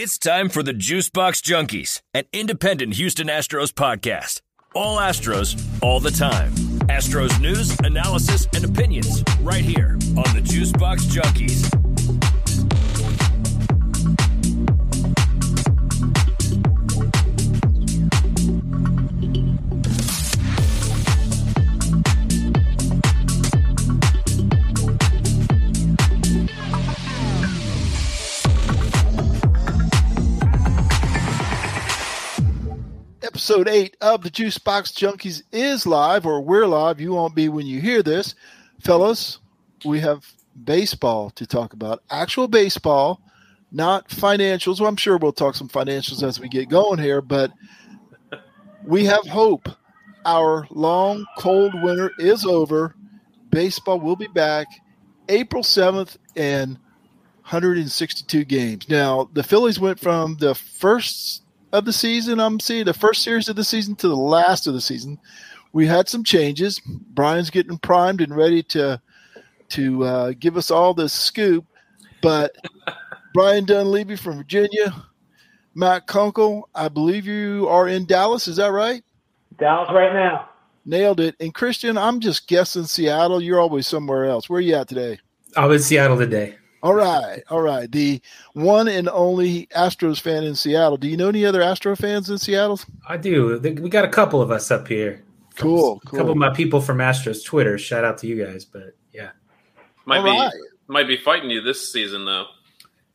It's time for the Juicebox Junkies, an independent Houston Astros podcast. All Astros, all the time. Astros news, analysis, and opinions right here on the Juicebox Junkies. Episode 8 of the Juice Box Junkies is live, or we're live. You won't be when you hear this. Fellas, we have baseball to talk about. Actual baseball, not financials. Well, I'm sure we'll talk some financials as we get going here, but we have hope. Our long, cold winter is over. Baseball will be back April 7th and 162 games. Now, the Phillies went from the first of the season. I'm seeing the first series of the season to the last of the season. We had some changes. Brian's getting primed and ready to to uh, give us all the scoop. But Brian Dunleavy from Virginia, Matt Kunkel, I believe you are in Dallas. Is that right? Dallas right now. Nailed it. And Christian, I'm just guessing Seattle. You're always somewhere else. Where are you at today? I'm in Seattle today. All right, all right. The one and only Astros fan in Seattle. Do you know any other Astro fans in Seattle? I do. We got a couple of us up here. Cool. A couple of my people from Astros Twitter. Shout out to you guys. But yeah, might all be right. might be fighting you this season though.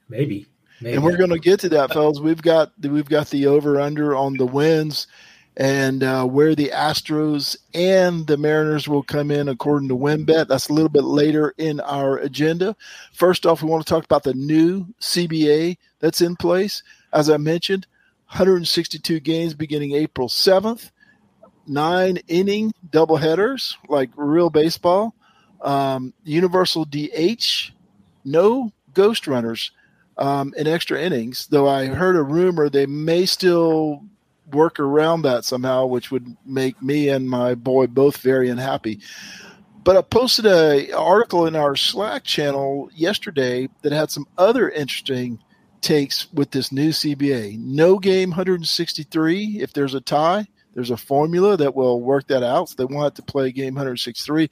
Maybe. Maybe. And we're going to get to that, fellas. We've got we've got the over under on the wins and uh, where the Astros and the Mariners will come in according to WynnBET. That's a little bit later in our agenda. First off, we want to talk about the new CBA that's in place. As I mentioned, 162 games beginning April 7th, nine inning doubleheaders like real baseball, um, universal DH, no ghost runners. Um, in extra innings, though I heard a rumor they may still work around that somehow, which would make me and my boy both very unhappy. But I posted a article in our Slack channel yesterday that had some other interesting takes with this new CBA. No game 163 if there's a tie. There's a formula that will work that out. So they want to play game 163.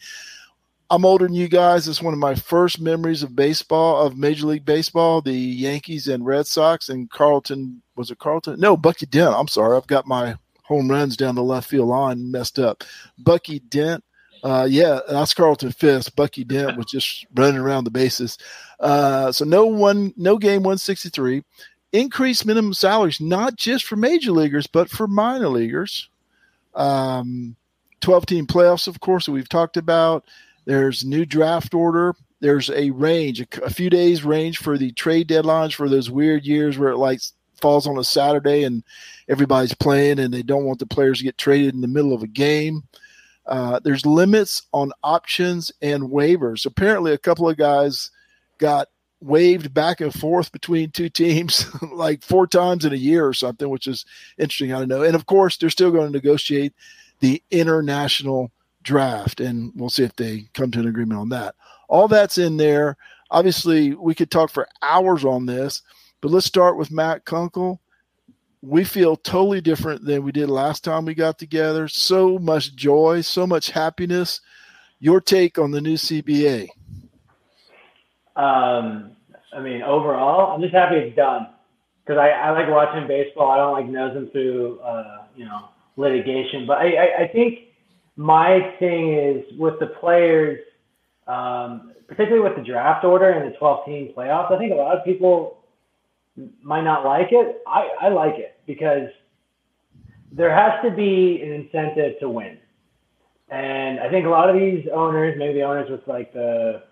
I'm older than you guys. It's one of my first memories of baseball, of Major League Baseball, the Yankees and Red Sox and Carlton. Was it Carlton? No, Bucky Dent. I'm sorry. I've got my home runs down the left field line messed up. Bucky Dent. Uh, yeah, that's Carlton Fisk. Bucky Dent was just running around the bases. Uh, so no one, no game 163. Increased minimum salaries, not just for major leaguers, but for minor leaguers. Um, 12 team playoffs, of course, that we've talked about. There's new draft order. There's a range, a, a few days range for the trade deadlines for those weird years where it like falls on a Saturday and everybody's playing and they don't want the players to get traded in the middle of a game. Uh, there's limits on options and waivers. Apparently, a couple of guys got waived back and forth between two teams like four times in a year or something, which is interesting. I don't know. And of course, they're still going to negotiate the international draft, and we'll see if they come to an agreement on that. All that's in there. Obviously, we could talk for hours on this, but let's start with Matt Kunkel. We feel totally different than we did last time we got together. So much joy, so much happiness. Your take on the new CBA? Um, I mean, overall, I'm just happy it's done because I, I like watching baseball. I don't like nosing through, uh, you know, litigation. But I, I, I think my thing is with the players, um, particularly with the draft order and the 12 team playoffs. I think a lot of people might not like it. I, I like it because there has to be an incentive to win. And I think a lot of these owners, maybe the owners with like the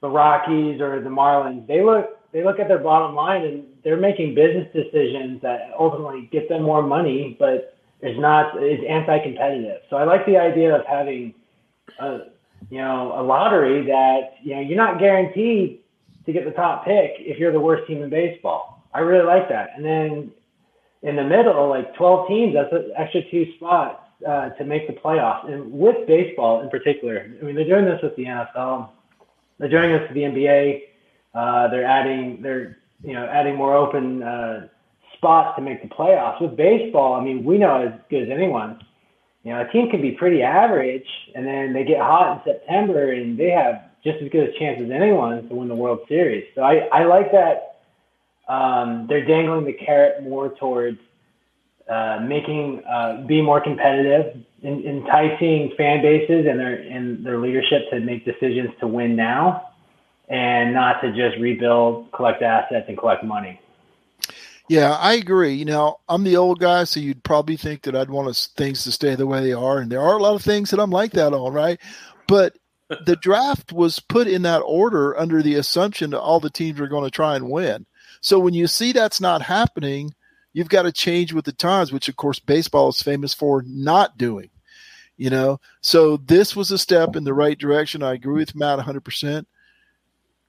the Rockies or the Marlins, they look they look at their bottom line and they're making business decisions that ultimately get them more money, but is not is anti-competitive. So I like the idea of having a you know a lottery that you know you're not guaranteed to get the top pick if you're the worst team in baseball. I really like that. And then in the middle, like 12 teams, that's an extra two spots uh, to make the playoffs. And with baseball in particular, I mean they're doing this with the NFL, they're doing this with the NBA. Uh, they're adding they're you know, adding more open uh, spots to make the playoffs. With baseball, I mean, we know as good as anyone. You know, a team can be pretty average, and then they get hot in September, and they have just as good a chance as anyone to win the World Series. So I, I like that um, they're dangling the carrot more towards uh, making uh, be more competitive, in, enticing fan bases and their and their leadership to make decisions to win now, and not to just rebuild, collect assets, and collect money. Yeah, I agree. You know, I'm the old guy, so you'd probably think that I'd want things to stay the way they are, and there are a lot of things that I'm like that on, right? But the draft was put in that order under the assumption that all the teams are going to try and win. So when you see that's not happening, you've got to change with the times, which of course baseball is famous for not doing. You know, so this was a step in the right direction. I agree with Matt 100%.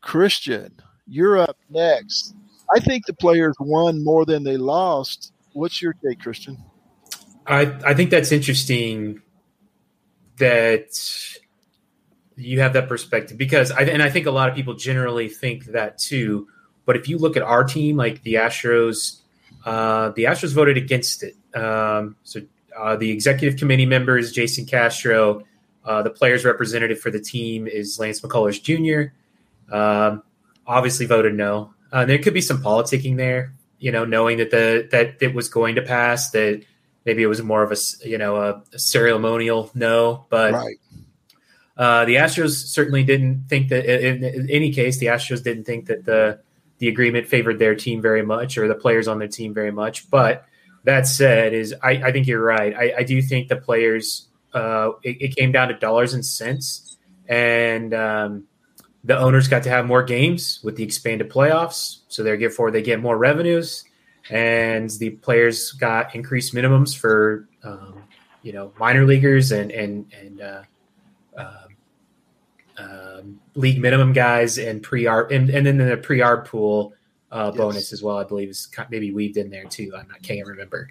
Christian, you're up next. I think the players won more than they lost. What's your take, Christian? I I think that's interesting that you have that perspective because I and I think a lot of people generally think that too. But if you look at our team, like the Astros, uh, the Astros voted against it. Um, so uh, the executive committee members, Jason Castro, uh, the players representative for the team is Lance McCullers Jr. Um, obviously voted no. Uh, there could be some politicking there, you know, knowing that the that it was going to pass. That maybe it was more of a you know a, a ceremonial no, but right. Uh, the Astros certainly didn't think that. In, in, any case, the Astros didn't think that the the agreement favored their team very much or the players on their team very much. But that said, is I, I think you're right. I, I, do think the players. Uh, it, it, came down to dollars and cents, and um, the owners got to have more games with the expanded playoffs. So therefore, they get more revenues, and the players got increased minimums for um, you know minor leaguers and and and. Uh, um, league minimum guys and pre arb and, and then the pre arb pool uh, yes. bonus as well. I believe is maybe weaved in there too. I'm not can't remember.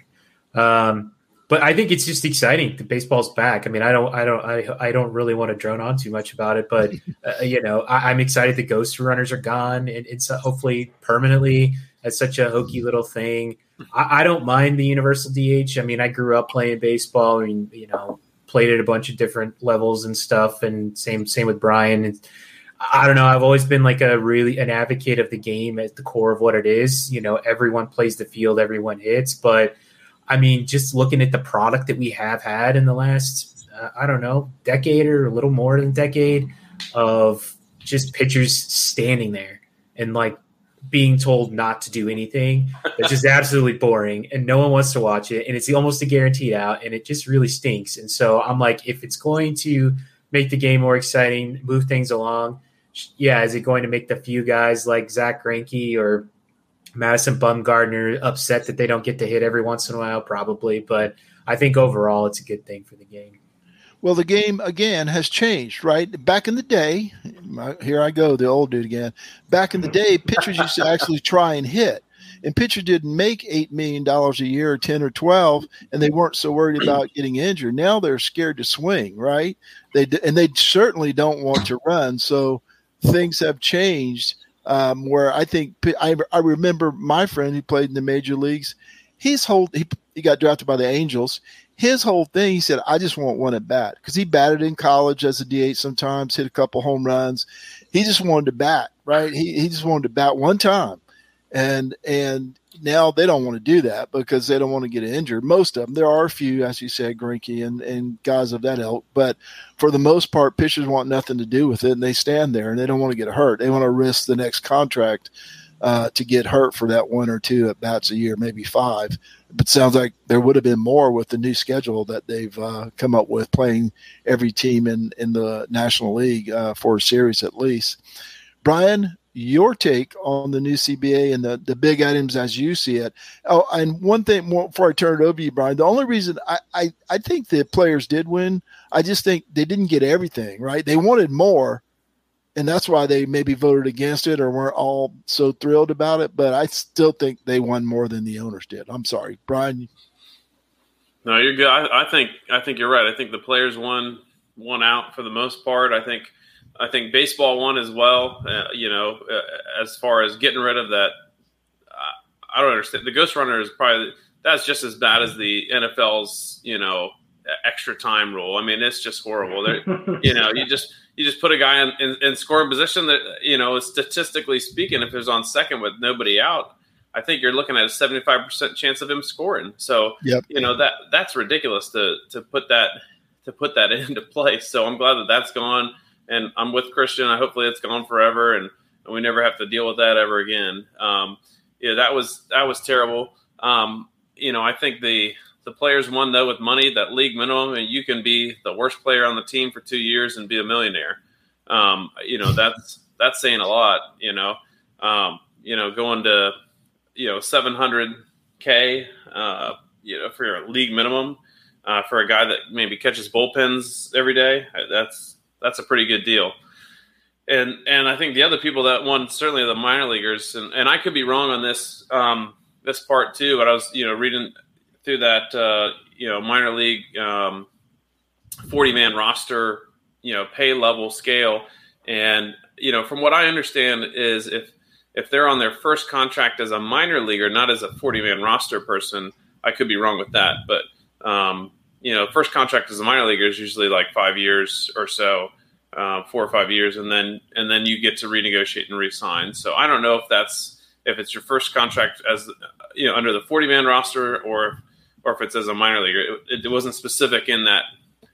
Um, but I think it's just exciting. The baseball's back. I mean, I don't, I don't, I, I don't really want to drone on too much about it, but uh, you know, I, am excited the ghost runners are gone and it's uh, hopefully permanently. It's such a hokey little thing. I, I, don't mind the universal DH. I mean, I grew up playing baseball. I mean, you know, played at a bunch of different levels and stuff. And same same with Brian. And I don't know. I've always been like a really an advocate of the game at the core of what it is. You know, everyone plays the field, everyone hits. But I mean, just looking at the product that we have had in the last, uh, I don't know, decade or a little more than decade of just pitchers standing there and like being told not to do anything. It's just absolutely boring, and no one wants to watch it. And it's almost a guaranteed out, and it just really stinks. And so I'm like, if it's going to make the game more exciting, move things along, yeah, is it going to make the few guys like Zack Greinke or Madison Bumgarner upset that they don't get to hit every once in a while? Probably, but I think overall it's a good thing for the game. Well, the game again has changed, right? Back in the day, here I go, the old dude again. Back in the day, pitchers used to actually try and hit, and pitchers didn't make eight million dollars a year, or ten or twelve, and they weren't so worried about getting injured. Now they're scared to swing, right? They and they certainly don't want to run. So things have changed. Um, where I think I, I remember my friend who played in the major leagues. He's whole he, he got drafted by the Angels his whole thing, he said, I just want one at bat because he batted in college as a DH sometimes, hit a couple home runs. He just wanted to bat, right? He, he just wanted to bat one time. And, and now they don't want to do that because they don't want to get injured. Most of them, there are a few, as you said, Greinke and, and guys of that ilk, but for the most part, pitchers want nothing to do with it and they stand there and they don't want to get hurt. They want to risk the next contract uh, to get hurt for that one or two at bats a year, maybe five. But sounds like there would have been more with the new schedule that they've uh, come up with, playing every team in in the National League uh, for a series at least. Brian, your take on the new CBA and the, the big items as you see it. Oh, and one thing more before I turn it over to you, Brian, the only reason I, I, I think the players did win, I just think they didn't get everything, right? They wanted more, and that's why they maybe voted against it or weren't all so thrilled about it. But I still think they won more than the owners did. I'm sorry, Brian. No, you're good. I, I think I think you're right. I think the players won won out for the most part. I think I think baseball won as well. Uh, you know, uh, as far as getting rid of that I don't understand. The ghost runner is probably that's just as bad as the NFL's you know extra time rule. I mean, it's just horrible. you know, you just you just put a guy in, in, in scoring position that you know, statistically speaking, if it's on second with nobody out, I think you're looking at a 75% chance of him scoring. So, yep. you know, that that's ridiculous to to put that to put that into place. So I'm glad that that's gone and I'm with Christian. I hopefully it's gone forever and, and we never have to deal with that ever again. Um, yeah, that was that was terrible. Um, you know, I think the the players won though with money that league minimum, and you can be the worst player on the team for two years and be a millionaire. Um, you know, that's that's saying a lot. You know, um, you know, going to you know 700k, uh, you know, for your league minimum uh, for a guy that maybe catches bullpens every day. That's that's a pretty good deal. And and I think the other people that won certainly the minor leaguers, and, and I could be wrong on this um, this part too, but I was you know reading through that uh, you know minor league um, forty man roster you know pay level scale, and you know from what I understand is if if they're on their first contract as a minor leaguer, not as a 40 man roster person, I could be wrong with that. But, um, you know, first contract as a minor leaguer is usually like five years or so, uh, four or five years, and then and then you get to renegotiate and resign. So I don't know if that's if it's your first contract as you know under the 40 man roster or or if it's as a minor leaguer. It, it wasn't specific in that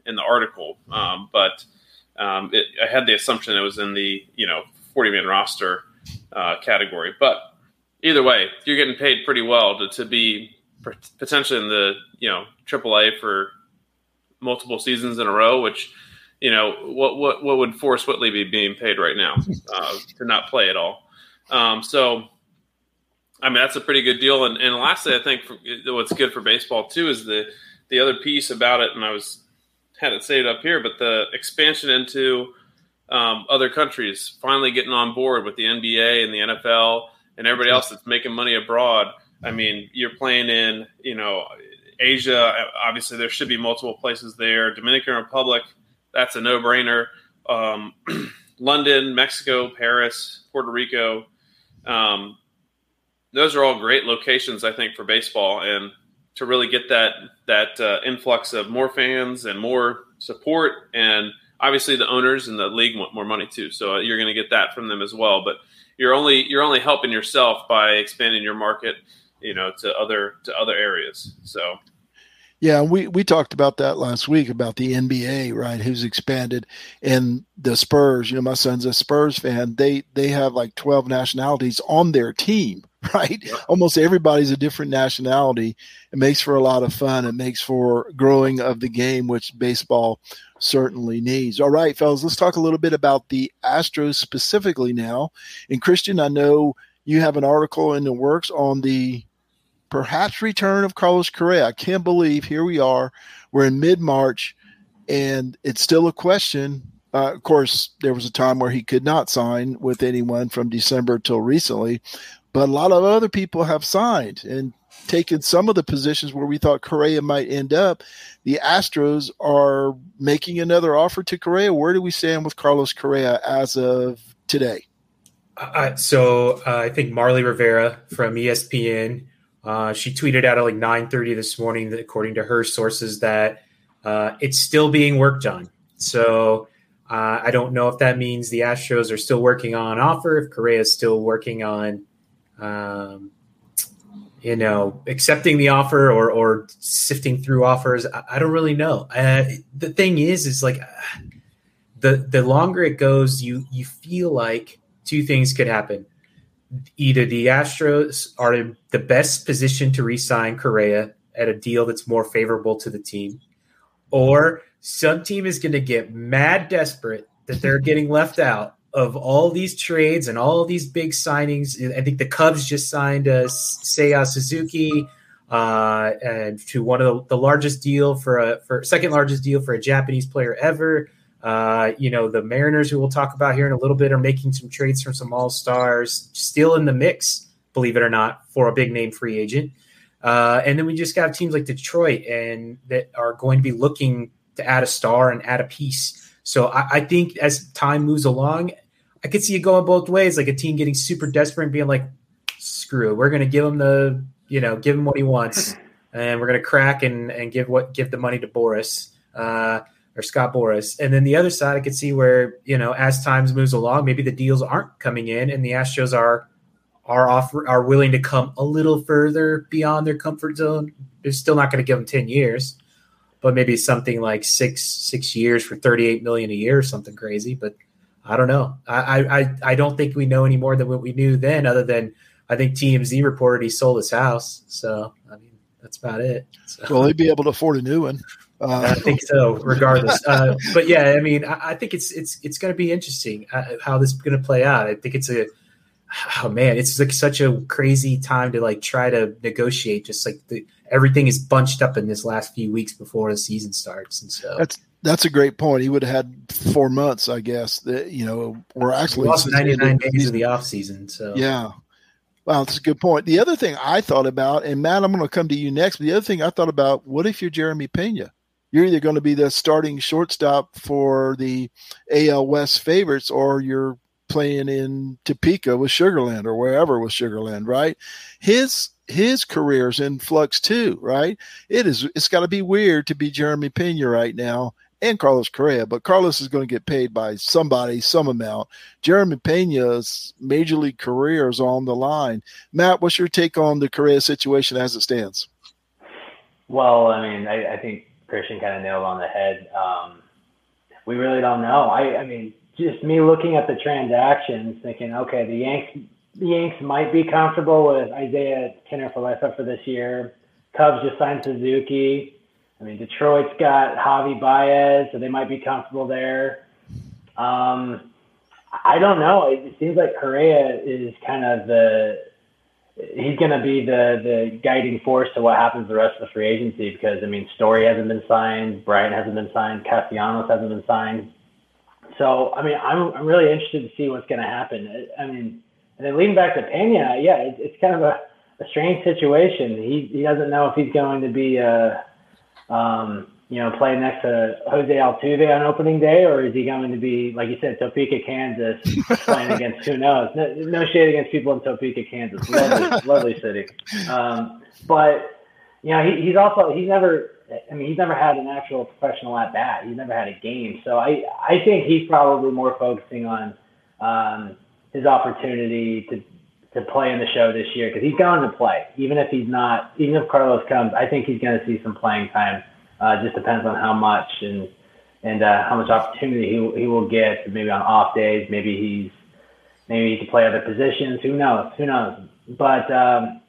in the article, um, but um, it, I had the assumption it was in the you know 40 man roster uh, category. But either way, you're getting paid pretty well to, to be potentially in the you know AAA for multiple seasons in a row, which you know what what what would Forrest Whitley be being paid right now uh, to not play at all? Um, so. I mean that's a pretty good deal, and, and lastly, I think for, what's good for baseball too is the the other piece about it, and I was had it saved up here, but the expansion into um, other countries finally getting on board with the NBA and the NFL and everybody else that's making money abroad. I mean, you're playing in, you know, Asia. Obviously, there should be multiple places there. Dominican Republic, that's a no brainer. Um, London, Mexico, Paris, Puerto Rico. Um, those are all great locations, I think, for baseball, and to really get that that uh, influx of more fans and more support and obviously the owners and the league want more money too, so you're going to get that from them as well. But you're only you're only helping yourself by expanding your market, you know, to other to other areas. So. Yeah, we, we talked about that last week about the NBA, right? Who's expanded and the Spurs. You know, my son's a Spurs fan. They they have like twelve nationalities on their team, right? Almost everybody's a different nationality. It makes for a lot of fun. It makes for growing of the game, which baseball certainly needs. All right, fellas, let's talk a little bit about the Astros specifically now. And Christian, I know you have an article in the works on the perhaps return of Carlos Correa. I can't believe here we are. We're in mid March, and it's still a question. Uh, of course, there was a time where he could not sign with anyone from December till recently, but a lot of other people have signed and taken some of the positions where we thought Correa might end up. The Astros are making another offer to Correa. Where do we stand with Carlos Correa as of today? Uh, so uh, I think Marly Rivera from ESPN, uh, she tweeted out at like 9:30 this morning, that according to her sources, that uh, it's still being worked on. So uh, I don't know if that means the Astros are still working on offer, if Correa is still working on um, you know, accepting the offer or or sifting through offers. I, I don't really know. Uh, the thing is, is like the the longer it goes, you you feel like two things could happen. Either the Astros are in the best position to re-sign Correa at a deal that's more favorable to the team, or some team is going to get mad desperate that they're getting left out of all these trades and all these big signings. I think the Cubs just signed a Seiya Suzuki uh, and to one of the, the, largest deal for a for second largest deal for a Japanese player ever. Uh, you know, the Mariners, who we'll talk about here in a little bit, are making some trades from some all stars, still in the mix, believe it or not, for a big name free agent. Uh, and then we just got teams like Detroit and that are going to be looking to add a star and add a piece. So I, I, think as time moves along, I could see it going both ways. Like a team getting super desperate and being like, screw it. We're going to give him the you know give him what he wants, and we're going to crack and and give what give the money to Boras." Uh, or Scott Boras. And then the other side, I could see where you know as times moves along, maybe the deals aren't coming in, and the Astros are are offer are willing to come a little further beyond their comfort zone. They're still not going to give them ten years, but maybe something like six six years for thirty eight million a year or something crazy. But I don't know. I I I don't think we know any more than what we knew then, other than I think TMZ reported he sold his house. So I mean that's about it. So. Well, he'd be able to afford a new one. Uh, I think so, regardless. Uh, but yeah, I mean, I, I, think it's it's it's going to be interesting uh, how this is going to play out. I think it's a oh man, it's like such a crazy time to like try to negotiate. Just like the, everything is bunched up in this last few weeks before the season starts, and so that's that's a great point. He would have had four months, I guess. That you know, or actually lost ninety nine days of the off season. So yeah, Wow, that's a good point. The other thing I thought about, and Matt, I'm going to come to you next. But the other thing I thought about, what if you're Jeremy Pena? You're either going to be the starting shortstop for the AL West favorites, or you're playing in Topeka with Sugarland or wherever with Sugarland, right? His his career's in flux too, right? It is. It's got to be weird to be Jeremy Pena right now and Carlos Correa, but Carlos is going to get paid by somebody some amount. Jeremy Pena's major league career is on the line. Matt, what's your take on the Correa situation as it stands? Well, I mean, I, I think Christian kind of nailed on the head. Um, we really don't know. I, I mean, just me looking at the transactions, thinking, okay, the Yanks, the Yanks might be comfortable with Isiah Kiner-Falefa for this year. Cubs just signed Suzuki. I mean, Detroit's got Javi Baez, so they might be comfortable there. Um, I don't know. It seems like Correa is kind of the he's going to be the the guiding force to what happens the rest of the free agency because I mean, Story hasn't been signed, Bryant hasn't been signed, Castellanos hasn't been signed. So I mean, I'm I'm really interested to see what's going to happen. I mean, and then leading back to Pena, yeah, it, it's kind of a, a strange situation. He he doesn't know if he's going to be a um, you know, play next to Jose Altuve on opening day, or is he going to be, like you said, Topeka, Kansas, playing against who knows? No, no shade against people in Topeka, Kansas, lovely, lovely city. Um, but you know, he, he's also he's never. I mean, he's never had an actual professional at bat. He's never had a game. So I I think he's probably more focusing on um, his opportunity to to play in the show this year because he's going to play. Even if he's not, even if Carlos comes, I think he's going to see some playing time. Uh, just depends on how much and and uh, how much opportunity he he will get. Maybe on off days, maybe he's maybe he can play other positions. Who knows? Who knows? But um,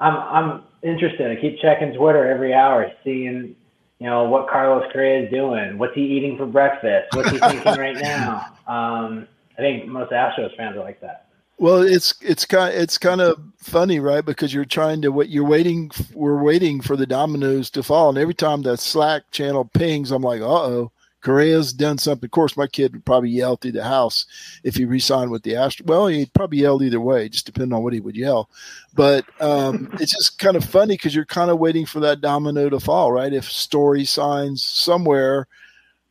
I'm I'm interested. I keep checking Twitter every hour, seeing you know what Carlos Correa is doing. What's he eating for breakfast? What's he thinking right now? Um, I think most Astros fans are like that. Well, it's it's kind it's kind of funny, right? Because you're trying to what you're waiting. We're waiting for the dominoes to fall, and every time the Slack channel pings, I'm like, uh oh, Correa's done something. Of course, my kid would probably yell through the house if he resigned with the Astros. Well, he'd probably yell either way, just depending on what he would yell. But um, it's just kind of funny because you're kind of waiting for that domino to fall, right? If Story signs somewhere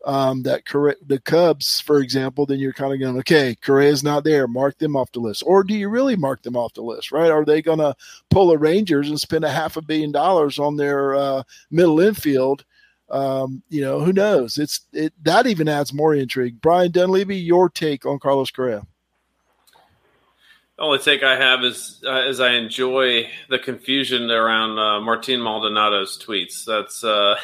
um, that correct the Cubs, for example, then you're kind of going, okay, Correa's not there, mark them off the list. Or do you really mark them off the list, right? Are they going to pull a Rangers and spend a half a billion dollars on their uh, middle infield? Um, you know, who knows? It's it that even adds more intrigue. Brian Dunleavy, your take on Carlos Correa? The only take I have is uh, is I enjoy the confusion around uh, Martin Maldonado's tweets. That's uh,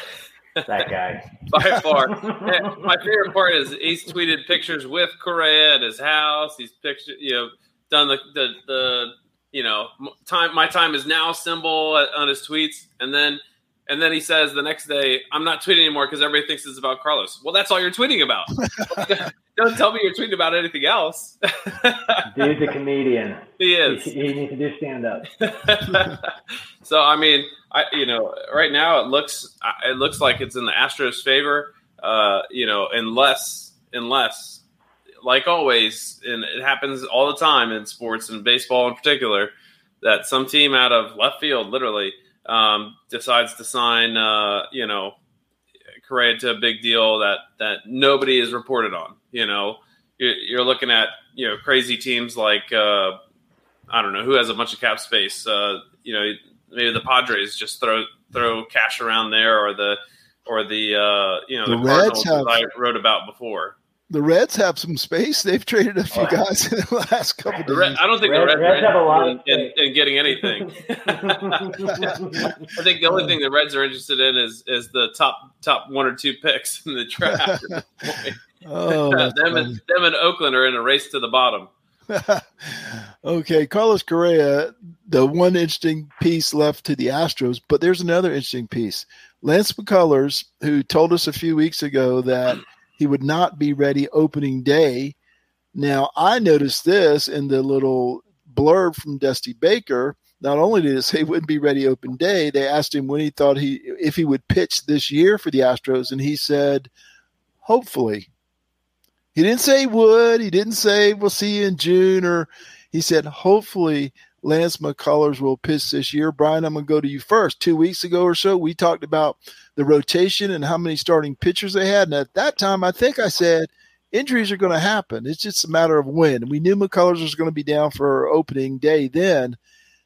that guy by far. my favorite part is he's tweeted pictures with Correa at his house. He's pictured, you know, done the the, the you know time. My time is now symbol on his tweets, and then and then he says the next day, "I'm not tweeting anymore because everybody thinks it's about Carlos." Well, that's all you're tweeting about. Don't tell me you're tweeting about anything else. Dude's a comedian. He is. He, he needs to do stand up. so I mean, I you know, right now it looks it looks like it's in the Astros' favor. Uh, you know, unless unless like always, and it happens all the time in sports and baseball in particular, that some team out of left field, literally, um, decides to sign, uh, you know, Correa to a big deal that that nobody is reported on. You know, you're, looking at you know crazy teams like uh, I don't know who has a bunch of cap space. Uh, you know, maybe the Padres just throw throw cash around there, or the or the uh, you know the, the Reds have, I wrote about before. The Reds have some space. They've traded a few oh. guys in the last couple of days. I don't think Red, the Reds, Reds have a lot in, in, in getting anything. I think the only thing the Reds are interested in is is the top top one or two picks in the draft. oh, them, and, them and Oakland are in a race to the bottom. okay, Carlos Correa, the one interesting piece left to the Astros, but there's another interesting piece. Lance McCullers, who told us a few weeks ago that he would not be ready opening day. Now, I noticed this in the little blurb from Dusty Baker. Not only did it say he wouldn't be ready open day, they asked him when he thought he if he would pitch this year for the Astros, and he said, hopefully. He didn't say he would. He didn't say we'll see you in June, or he said hopefully Lance McCullers will pitch this year. Brian, I'm to go to you first. Two weeks ago or so, we talked about the rotation and how many starting pitchers they had. And at that time, I think I said injuries are going to happen. It's just a matter of when. We knew McCullers was going to be down for opening day then.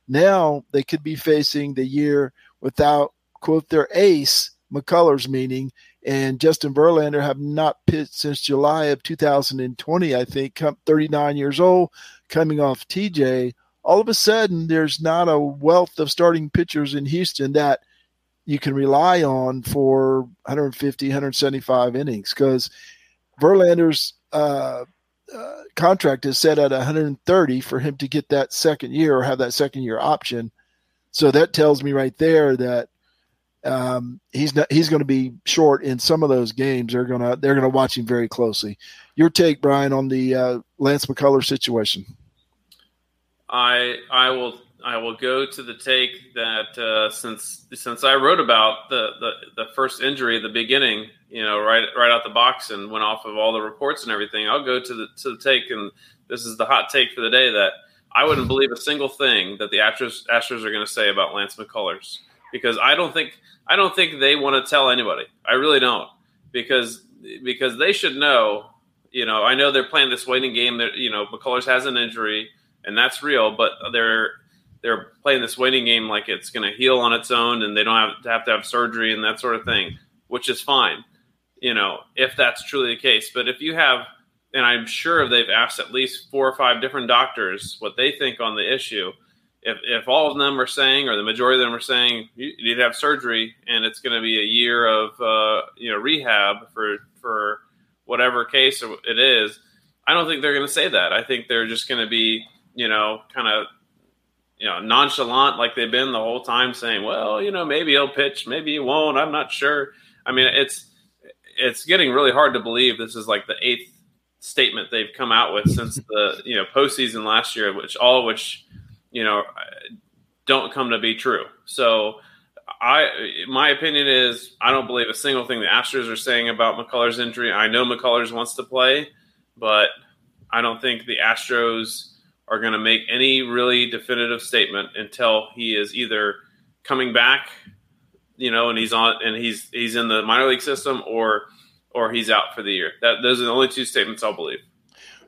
Now they could be facing the year without, quote, their ace, McCullers meaning, and Justin Verlander have not pitched since July of 2020, I think, 39 years old, coming off TJ all of a sudden there's not a wealth of starting pitchers in Houston that you can rely on for 150, 175 innings because Verlander's uh, uh, contract is set at 130 for him to get that second year or have that second year option. So that tells me right there that um, he's not he's going to be short in some of those games. They're gonna they're gonna watch him very closely. Your take, Brian, on the uh, Lance McCullers situation? I I will I will go to the take that uh, since since I wrote about the, the the first injury at the beginning, you know, right right out the box and went off of all the reports and everything. I'll go to the to the take, and this is the hot take for the day that I wouldn't believe a single thing that the Astros Astros are going to say about Lance McCullers because I don't think I don't think they want to tell anybody. I really don't because because they should know. You know, I know they're playing this waiting game. That you know, McCullers has an injury and that's real. But they're they're playing this waiting game like it's going to heal on its own, and they don't have to have to have surgery and that sort of thing, which is fine, you know, if that's truly the case. But if you have, and I'm sure they've asked at least four or five different doctors what they think on the issue. If, if all of them are saying, or the majority of them are saying, you need to have surgery, and it's going to be a year of uh, you know rehab for for whatever case it is, I don't think they're going to say that. I think they're just going to be you know, kind of, you know, nonchalant like they've been the whole time, saying, "Well, you know, maybe he'll pitch, maybe he won't. I'm not sure." I mean, it's it's getting really hard to believe this is like the eighth statement they've come out with since the you know postseason last year, which all of which you know don't come to be true. So. I my opinion is I don't believe a single thing the Astros are saying about McCullers' injury. I know McCullers wants to play, but I don't think the Astros are going to make any really definitive statement until he is either coming back, you know, and he's on and he's he's in the minor league system or or he's out for the year. That those are the only two statements I'll believe.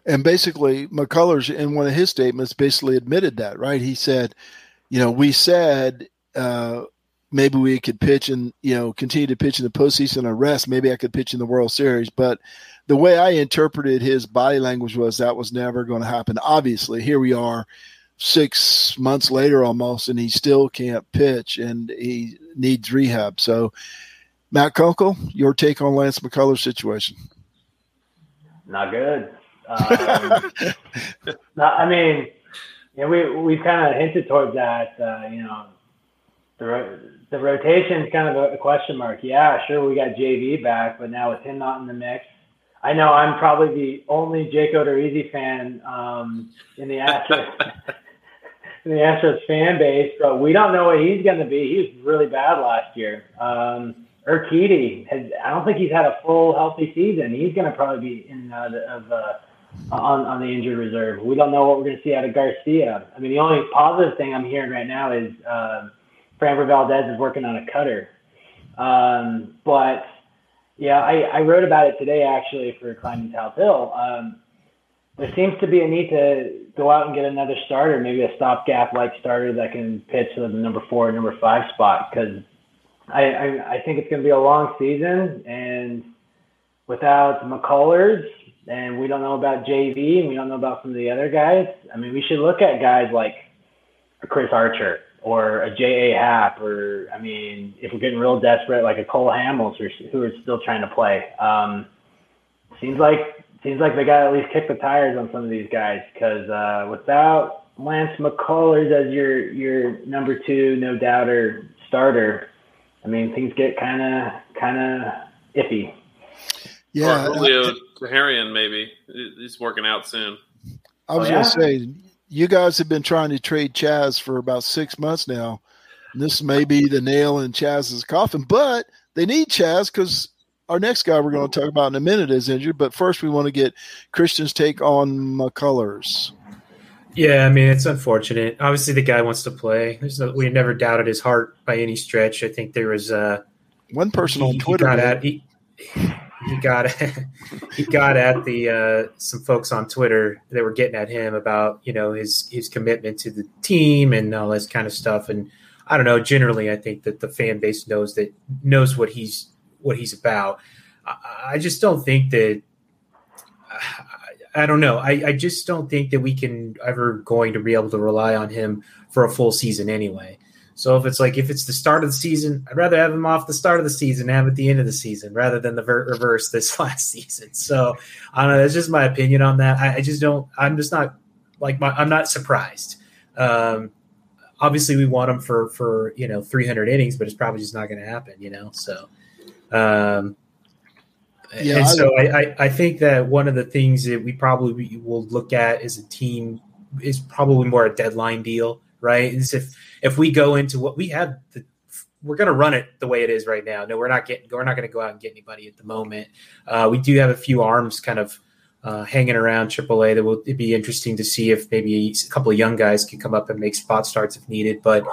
And basically, McCullers in one of his statements basically admitted that, right? He said, you know, we said uh, maybe we could pitch and you know continue to pitch in the postseason or rest. Maybe I could pitch in the World Series, but the way I interpreted his body language was that was never going to happen. Obviously, here we are six months later almost, and he still can't pitch and he needs rehab. So, Matt Kunkel, your take on Lance McCullers' situation? Not good. Um, not, I mean, you know, we we kind of hinted towards that. Uh, you know, the the rotation is kind of a, a question mark. Yeah, sure, we got JV back, but now with him not in the mix, I know I'm probably the only Jake Odorizzi fan um, in the Astros in the Astros fan base, but we don't know what he's going to be. He was really bad last year. Um, Urquidy has, I don't think he's had a full healthy season. He's going to probably be in uh, the, of uh, on on the injured reserve. We don't know what we're going to see out of Garcia. I mean, the only positive thing I'm hearing right now is uh, Framber Valdez is working on a cutter, um, but yeah, I, I wrote about it today actually for climbing Tal's Hill. Um, there seems to be a need to go out and get another starter, maybe a stopgap like starter that can pitch to the number four, number five spot. Because I, I, I think it's going to be a long season, and without McCullers, and we don't know about JV, and we don't know about some of the other guys. I mean, we should look at guys like Chris Archer or a J.A. Happ, or I mean, if we're getting real desperate, like a Cole Hamels, who are still trying to play. Um, seems like seems like they got to at least kick the tires on some of these guys because uh, without Lance McCullers as your your number two, no doubter starter, I mean things get kind of kind of iffy. Yeah, or Julio Harrion maybe he's working out soon. I was oh, yeah? gonna say you guys have been trying to trade Chas for about six months now. and This may be the nail in Chas's coffin, but they need Chas because our next guy we're going to talk about in a minute is injured. But first, we want to get Christian's take on McCullers. Yeah, I mean it's unfortunate. Obviously, the guy wants to play. No, we never doubted his heart by any stretch. I think there was uh, one person he, on Twitter. He at, he, he got he got at the uh, some folks on Twitter that were getting at him about you know his his commitment to the team and all this kind of stuff. And I don't know. Generally, I think that the fan base knows that knows what he's what he's about. I, I just don't think that. I, don't know. I, I just don't think that we can ever going to be able to rely on him for a full season anyway. So if it's like if it's the start of the season, I'd rather have him off the start of the season, have at the end of the season, rather than the ver- reverse this last season. So I don't know. That's just my opinion on that. I, I just don't. I'm just not like my, I'm not surprised. Um, obviously, we want him for for you know 300 innings, but it's probably just not going to happen. You know, so um, yeah, and I so I, I, I think that one of the things that we probably will look at as a team is probably more a deadline deal, right? Is if if we go into what we have the we're going to run it the way it is right now. No, we're not getting. We're not going to go out and get anybody at the moment. Uh, we do have a few arms kind of uh, hanging around AAA that will be interesting to see if maybe a couple of young guys can come up and make spot starts if needed. But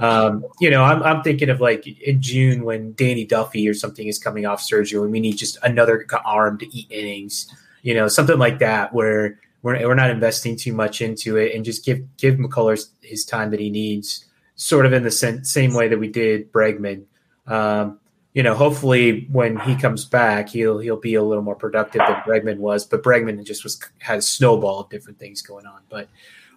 um, you know, I'm, I'm thinking of like in June when Danny Duffy or something is coming off surgery and we need just another arm to eat innings, you know, something like that where we're, we're not investing too much into it and just give give McCullers his time that he needs, sort of in the same way that we did Bregman. Um, you know, hopefully when he comes back, he'll he'll be a little more productive than Bregman was. But Bregman just was had a snowball of different things going on. But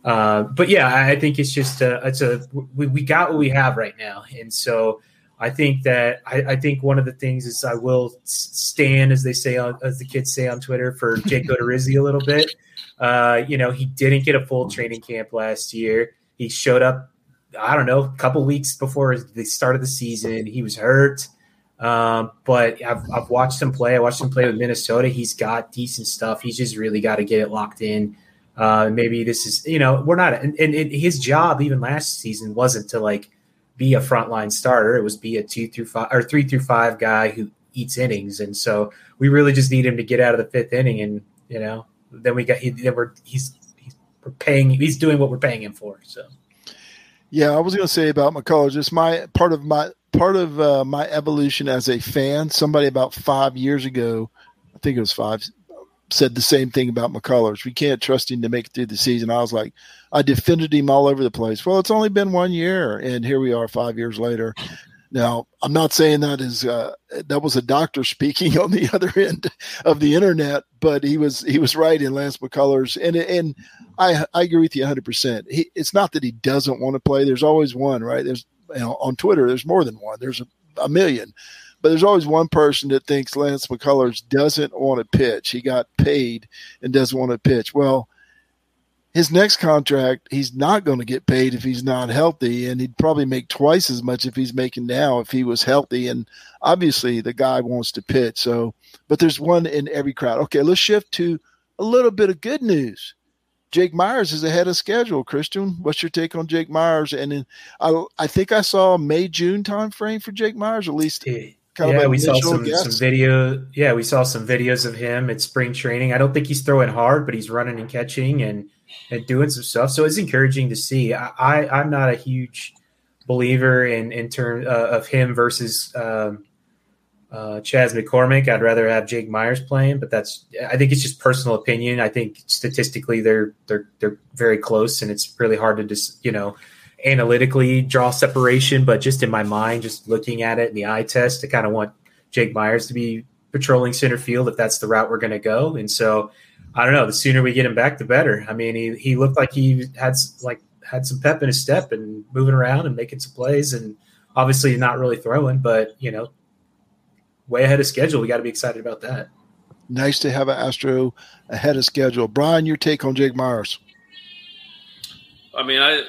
uh, but yeah, I think it's just a, it's a we, we got what we have right now, and so I think that I, I think one of the things is I will stand, as they say on as the kids say on Twitter, for Jake Odorizzi a little bit. Uh, you know, he didn't get a full training camp last year. He showed up, I don't know, a couple weeks before the start of the season. He was hurt. Um, but I've, I've watched him play. I watched him play with Minnesota. He's got decent stuff. He's just really got to get it locked in. Uh, maybe this is, you know, we're not, and, and it, his job even last season wasn't to like be a frontline starter. It was be a two through five or three through five guy who eats innings. And so we really just need him to get out of the fifth inning. And, you know, then we got, he, then we're, he's, he's we're paying, he's doing what we're paying him for. So. Yeah, I was going to say about just my part of my part of uh, my evolution as a fan. Somebody about five years ago, I think it was five, said the same thing about McCullers. We can't trust him to make it through the season. I was like, I defended him all over the place. Well, it's only been one year, and here we are five years later. Now, I'm not saying that is uh, that was a doctor speaking on the other end of the internet, but he was he was right in Lance McCullers, and and I I agree with you 100. percent It's not that he doesn't want to play. There's always one, right? There's you know, on Twitter. There's more than one. There's a, a million but there's always one person that thinks Lance McCullers doesn't want to pitch. He got paid and doesn't want to pitch. Well, his next contract, he's not going to get paid if he's not healthy, and he'd probably make twice as much if he's making now if he was healthy. And obviously, the guy wants to pitch. So, but there's one in every crowd. Okay, let's shift to a little bit of good news. Jake Meyers is ahead of schedule. Christian, what's your take on Jake Meyers? And then I, I think I saw May June time frame for Jake Meyers, at least kind yeah, of we saw some, some video. Yeah, we saw some videos of him at spring training. I don't think he's throwing hard, but he's running and catching and and doing some stuff. So it's encouraging to see. I, I am not a huge believer in in terms uh, of him versus um, uh, Chas McCormick. I'd rather have Jake Meyers playing, but that's I think it's just personal opinion. I think statistically they're they're they're very close, and it's really hard to just you know analytically draw separation. But just in my mind, just looking at it in the eye test, I kind of want Jake Meyers to be patrolling center field if that's the route we're going to go. And so I don't know. The sooner we get him back, the better. I mean, he he looked like he had like had some pep in his step and moving around and making some plays, and obviously not really throwing, but you know way ahead of schedule. We got to be excited about that. Nice to have an Astro ahead of schedule. Brian, your take on Jake Meyers? I mean, I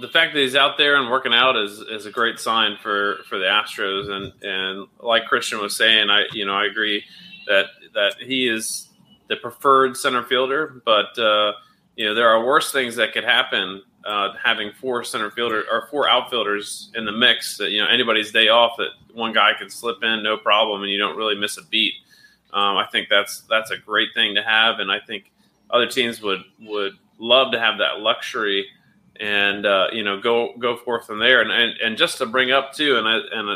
the fact that he's out there and working out is, is a great sign for, for the Astros, and and like Christian was saying, I you know I agree that that he is the preferred center fielder, but uh, you know there are worse things that could happen uh, having four center fielder or four outfielders in the mix. That you know anybody's day off, that one guy can slip in no problem, and you don't really miss a beat. Um, I think that's that's a great thing to have, and I think other teams would would love to have that luxury and uh, you know go go forth from there. And, and and just to bring up too, and I and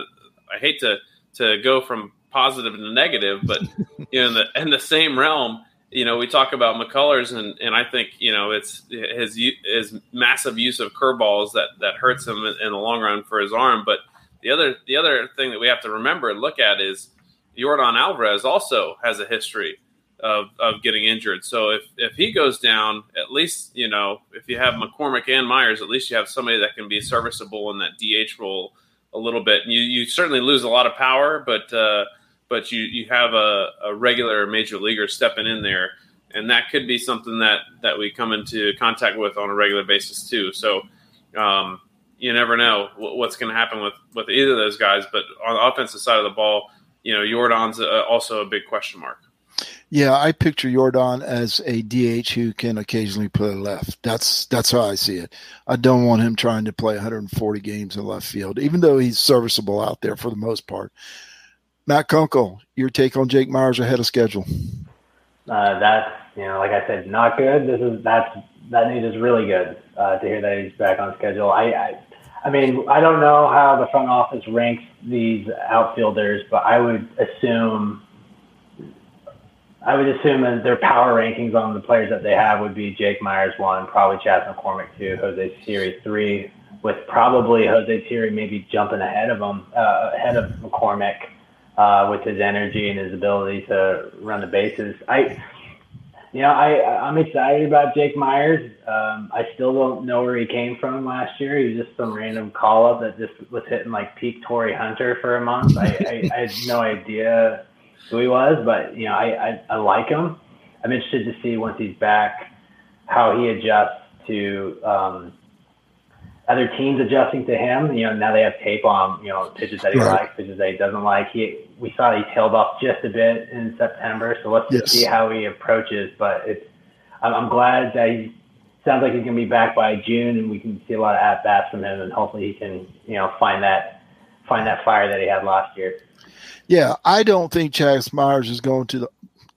I hate to to go from positive to negative, but you know in the in the same realm you know, we talk about McCullers, and, and I think you know it's his his massive use of curveballs that that hurts him in the long run for his arm. But the other the other thing that we have to remember and look at is Yordan Alvarez also has a history of, of getting injured. So if if he goes down, at least you know if you have McCormick and Meyers, at least you have somebody that can be serviceable in that DH role a little bit. And You you certainly lose a lot of power, but uh, but you you have a, a regular major leaguer stepping in there, and that could be something that that we come into contact with on a regular basis too. So. Um, you never know what's going to happen with, with either of those guys, but on the offensive side of the ball, you know, Yordan's a, also a big question mark. Yeah, I picture Yordan as a DH who can occasionally play left. That's that's how I see it. I don't want him trying to play 140 games in left field, even though he's serviceable out there for the most part. Matt Kunkel, your take on Jake Meyers ahead of schedule? Uh, that's you know, like I said, not good. This is that's that news is really good uh, to hear that he's back on schedule. I, I, I mean, I don't know how the front office ranks these outfielders, but I would assume, I would assume that their power rankings on the players that they have would be Jake Meyers one, probably Chas McCormick two, Jose Siri three, with probably Jose Siri maybe jumping ahead of them, uh, ahead of McCormick uh, with his energy and his ability to run the bases. I, you know, I I'm excited about Jake Meyers. Um, I still don't know where he came from last year. He was just some random call up that just was hitting like peak Torii Hunter for a month. I, I, I had no idea who he was, but you know, I, I I like him. I'm interested to see once he's back how he adjusts to um, other teams adjusting to him. You know, now they have tape on you know pitches that he right. likes, pitches that he doesn't like. He we saw he tailed off just a bit in September, so let's yes. see how he approaches. But it's I'm, I'm glad that he sounds like he's going to be back by June, and we can see a lot of at bats from him, and hopefully he can you know find that find that fire that he had last year. Yeah, I don't think Chas Meyers is going to the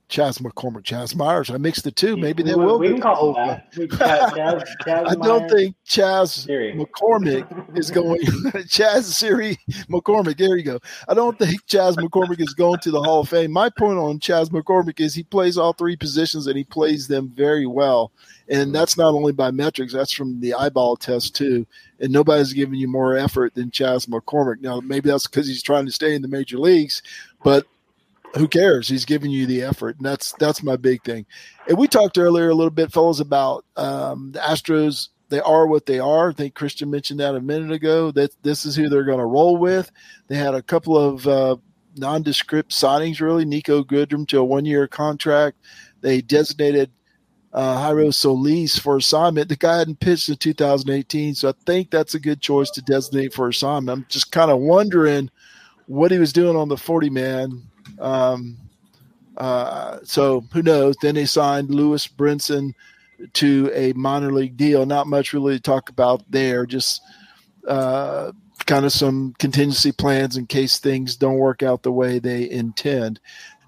Chas McCormick, Chaz Myers. I mixed the two. Maybe they we, will. We can call that. Chas, Chas I don't think Chaz Siri. McCormick is going. Chas Siri McCormick. There you go. I don't think Chas McCormick is going to the Hall of Fame. My point on Chas McCormick is he plays all three positions and he plays them very well. And that's not only by metrics, that's from the eyeball test too. And nobody's giving you more effort than Chas McCormick. Now, maybe that's because he's trying to stay in the major leagues, but who cares? He's giving you the effort, and that's that's my big thing. And we talked earlier a little bit, fellas, about um, the Astros. They are what they are. I think Christian mentioned that a minute ago. That this is who they're going to roll with. They had a couple of uh, nondescript signings, really. Niko Goodrum to a one-year contract. They designated uh, Jairo Solis for assignment. The guy hadn't pitched in 2018, so I think that's a good choice to designate for assignment. I'm just kind of wondering what he was doing on the 40 man um, uh, so who knows? Then they signed Lewis Brinson to a minor league deal. Not much really to talk about there. Just uh, kind of some contingency plans in case things don't work out the way they intend.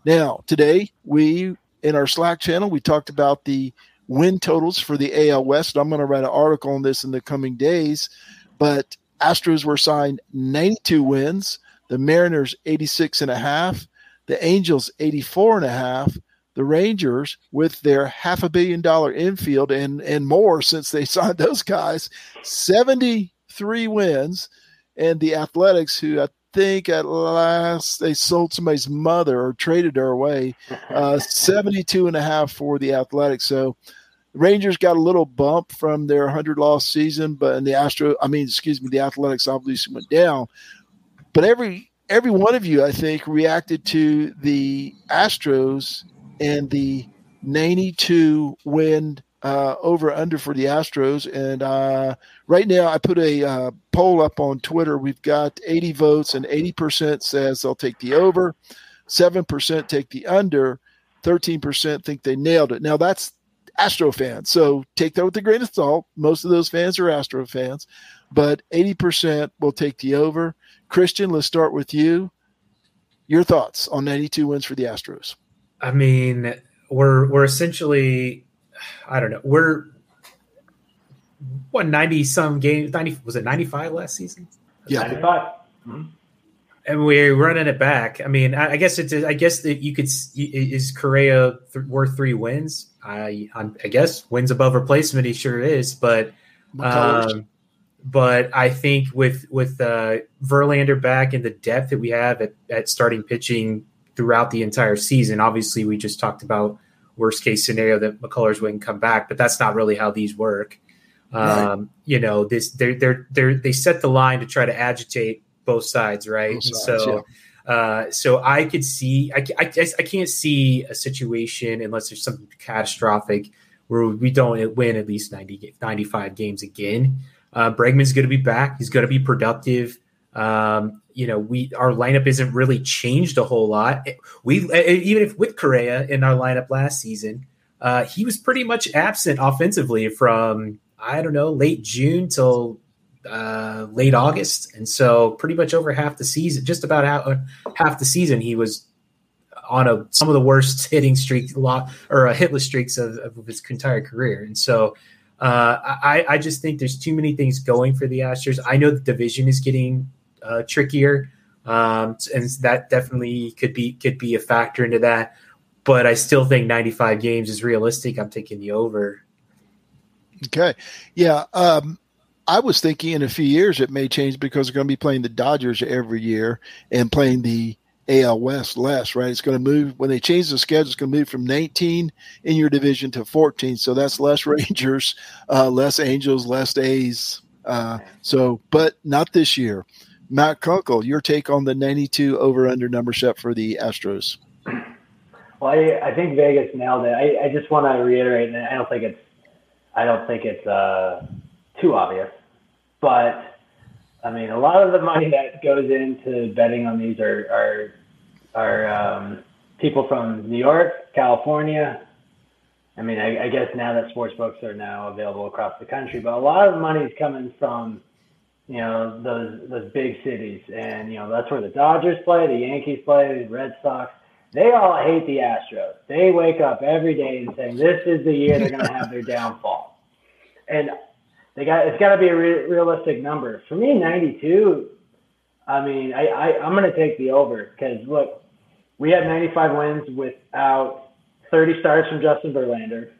Now, today we in our Slack channel we talked about the win totals for the AL West. I'm going to write an article on this in the coming days, but Astros were signed 92 wins, the Mariners 86 and a half, The Angels 84 and a half. The Rangers with their half a billion dollar infield and and more since they signed those guys, 73 wins. And the Athletics, who I think at last they sold somebody's mother or traded her away, uh, 72 and a half for the Athletics. So Rangers got a little bump from their 100 loss season, but in the Astro, I mean, excuse me, the Athletics obviously went down. But every every one of you, I think, reacted to the Astros and the 92 win uh, over under for the Astros. And uh, right now, I put a uh, poll up on Twitter. We've got 80 votes, and 80% says they'll take the over, 7% take the under, 13% think they nailed it. Now, that's Astro fans. So take that with a grain of salt. Most of those fans are Astro fans, but 80% will take the over. Christian, let's start with you. Your thoughts on 92 wins for the Astros? I mean, we're we're essentially, I don't know, we're what 90 some games 90 was it 95 last season yeah 95 mm-hmm. and we're running it back i mean i, I guess it's i guess that you could is correa th- worth three wins I, I guess wins above replacement. He sure is, but um, but I think with with uh, Verlander back and the depth that we have at, at starting pitching throughout the entire season, obviously we just talked about worst case scenario that McCullers wouldn't come back, but that's not really how these work. Um, You know, this they're they're they they set the line to try to agitate both sides, right? Both sides, so. Yeah uh, so I could see, I, I, I can't see a situation unless there's something catastrophic where we don't win at least 90, 95 games again. Uh, Bregman's going to be back. He's going to be productive. Um, you know, we our lineup isn't really changed a whole lot. We even if with Correa in our lineup last season, uh, he was pretty much absent offensively from I don't know late June till uh, late August, and so pretty much over half the season, just about half, uh, half the season, he was on a some of the worst hitting streak lot or hitless streaks of, of, his entire career. And so uh, I, I just think there's too many things going for the Astros. I know the division is getting uh, trickier, um, and that definitely could be could be a factor into that. But I still think 95 games is realistic. I'm taking the over. Okay, yeah. Um, I was thinking in a few years it may change because they're going to be playing the Dodgers every year and playing the AL West less, right? It's going to move when they change the schedule. It's going to move from 19 in your division to 14. So that's less Rangers, uh, less Angels, less A's. Uh, so, but not this year. Matt Kunkel, your take on the 92 over under number set for the Astros? Well, I, I think Vegas nailed it. I, I just want to reiterate, and I don't think it's, I don't think it's uh, too obvious. But I mean, a lot of the money that goes into betting on these are are are um, people from New York, California. I mean, I, I guess now that sports books are now available across the country, but a lot of the money is coming from you know those those big cities, and you know that's where the Dodgers play, the Yankees play, the Red Sox. They all hate the Astros. They wake up every day and saying this is the year they're going to have their downfall. And they got it's got to be a re- realistic number. For me, 92. I mean, I, I I'm going to take the over because look, we had 95 wins without 30 starts from Justin Verlander,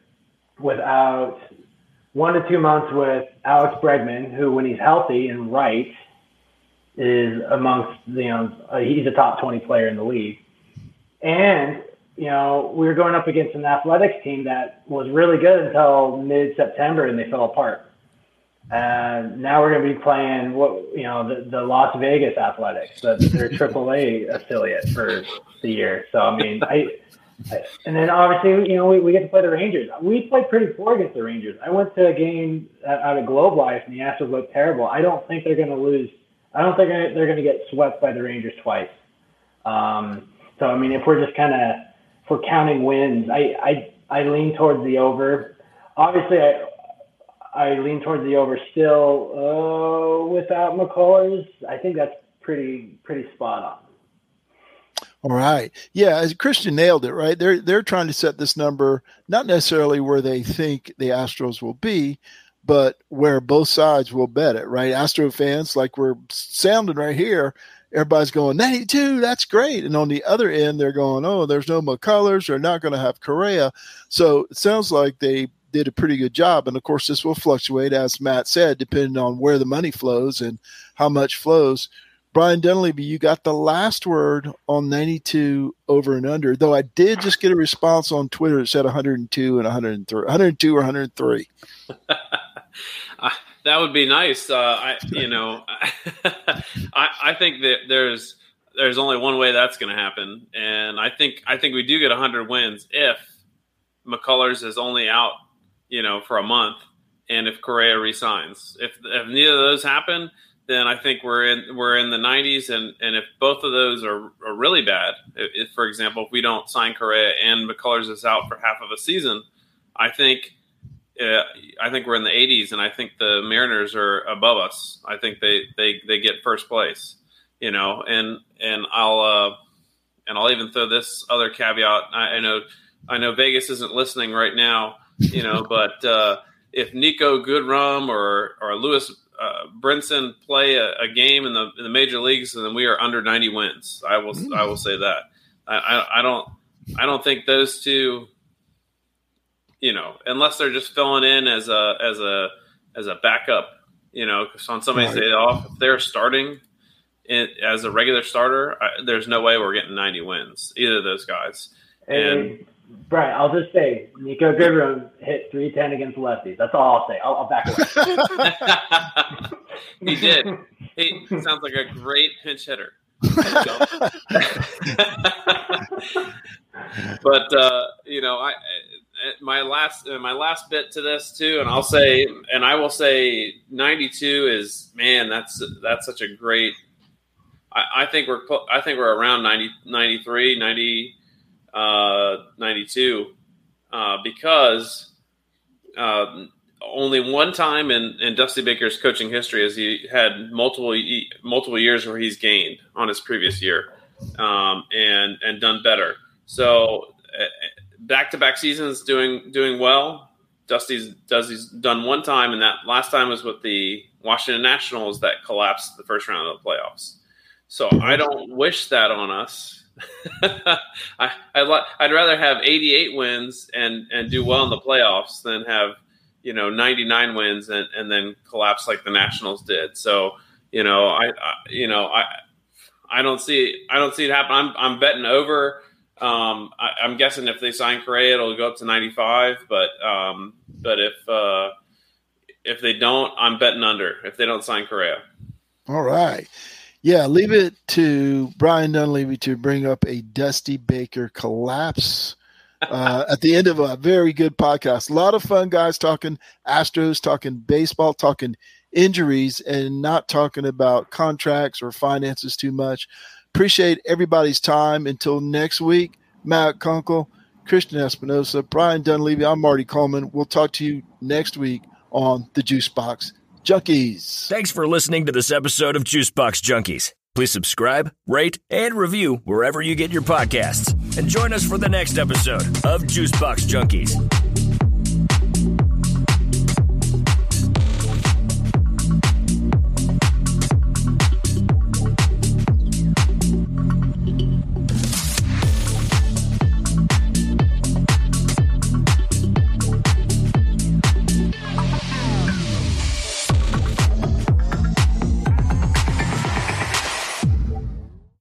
without one to two months with Alex Bregman, who when he's healthy and right is amongst you know uh, he's a top 20 player in the league, and you know we were going up against an athletics team that was really good until mid September and they fell apart. And now we're going to be playing what you know the, the Las Vegas Athletics, the, their AAA affiliate for the year. So I mean, I, I, and then obviously you know we, we get to play the Rangers. We played pretty poor against the Rangers. I went to a game out of Globe Life, and the Astros looked terrible. I don't think they're going to lose. I don't think they're going to get swept by the Rangers twice. Um, so I mean, if we're just kind of if we're counting wins, I I I lean towards the over. Obviously, I I lean towards the over still uh, without McCullers. I think that's pretty pretty spot on. All right. Yeah, as Christian nailed it, right? They're they're trying to set this number not necessarily where they think the Astros will be, but where both sides will bet it, right? Astro fans, like we're sounding right here, everybody's going 92 that's great and on the other end they're going oh there's no mccullers they're not going to have correa so it sounds like they did a pretty good job. And of course this will fluctuate as matt said depending on where the money flows and how much flows. Brian dunleavy you got the last word on 92 over and under though i did just get a response on twitter that said 102 and 103 102 or 103 that would be nice. Uh, I, you know, I, I think that there's there's only one way that's going to happen, and I think I think we do get 100 wins if McCullers is only out, you know, for a month, and if Correa resigns. If if neither of those happen, then I think we're in we're in the 90s, and and if both of those are, are really bad, if, for example, if we don't sign Correa and McCullers is out for half of a season, I think uh, I think we're in the 80s, and I think the Mariners are above us. I think they they they get first place, you know. And and I'll uh, and I'll even throw this other caveat. I, I know I know Vegas isn't listening right now, you know, but uh, if Niko Goodrum or or Lewis uh, Brinson play a, a, game in the in the major leagues, then we are under 90 wins. I will mm. I will say that. I, I, I don't I don't think those two you know, unless they're just filling in as a as a as a backup, you know, because on somebody's right. day off, if they're starting in, as a regular starter, I, there's no way we're getting 90 wins either of those guys. And, Brian, I'll just say Niko Goodrum hit 310 against lefties. That's all I'll say. I'll, I'll back away. he did. He sounds like a great pinch hitter. but uh, you know, I my last uh, my last bit to this too, and I'll say, and I will say, ninety two is man, that's that's such a great. I, I think we're I think we're around 90, 93, 90, uh, 92, uh, because uh, only one time in, in Dusty Baker's coaching history has he had multiple multiple years where he's gained on his previous year, um, and and done better. So back to back seasons doing doing well. Dusty's Dusty's done one time, and that last time was with the Washington Nationals that collapsed the first round of the playoffs. So I don't wish that on us. I, I'd, I'd rather have 88 wins and, and do well in the playoffs than have you know 99 wins and, and then collapse like the Nationals did. So you know I, I you know I I don't see I don't see it happen. I'm I'm betting over um, I, am guessing if they sign Correa, it'll go up to 95. But um, but if uh, if they don't, I'm betting under. If they don't sign Correa. All right. Yeah, leave it to Brian Dunleavy to bring up a Dusty Baker collapse uh, at the end of a very good podcast. A lot of fun guys talking Astros, talking baseball, talking injuries, and not talking about contracts or finances too much. Appreciate everybody's time. Until next week, Matt Kunkel, Christian Espinosa, Brian Dunleavy, I'm Marty Coleman. We'll talk to you next week on the Juicebox Junkies. Thanks for listening to this episode of Juicebox Junkies. Please subscribe, rate, and review wherever you get your podcasts. And join us for the next episode of Juicebox Junkies.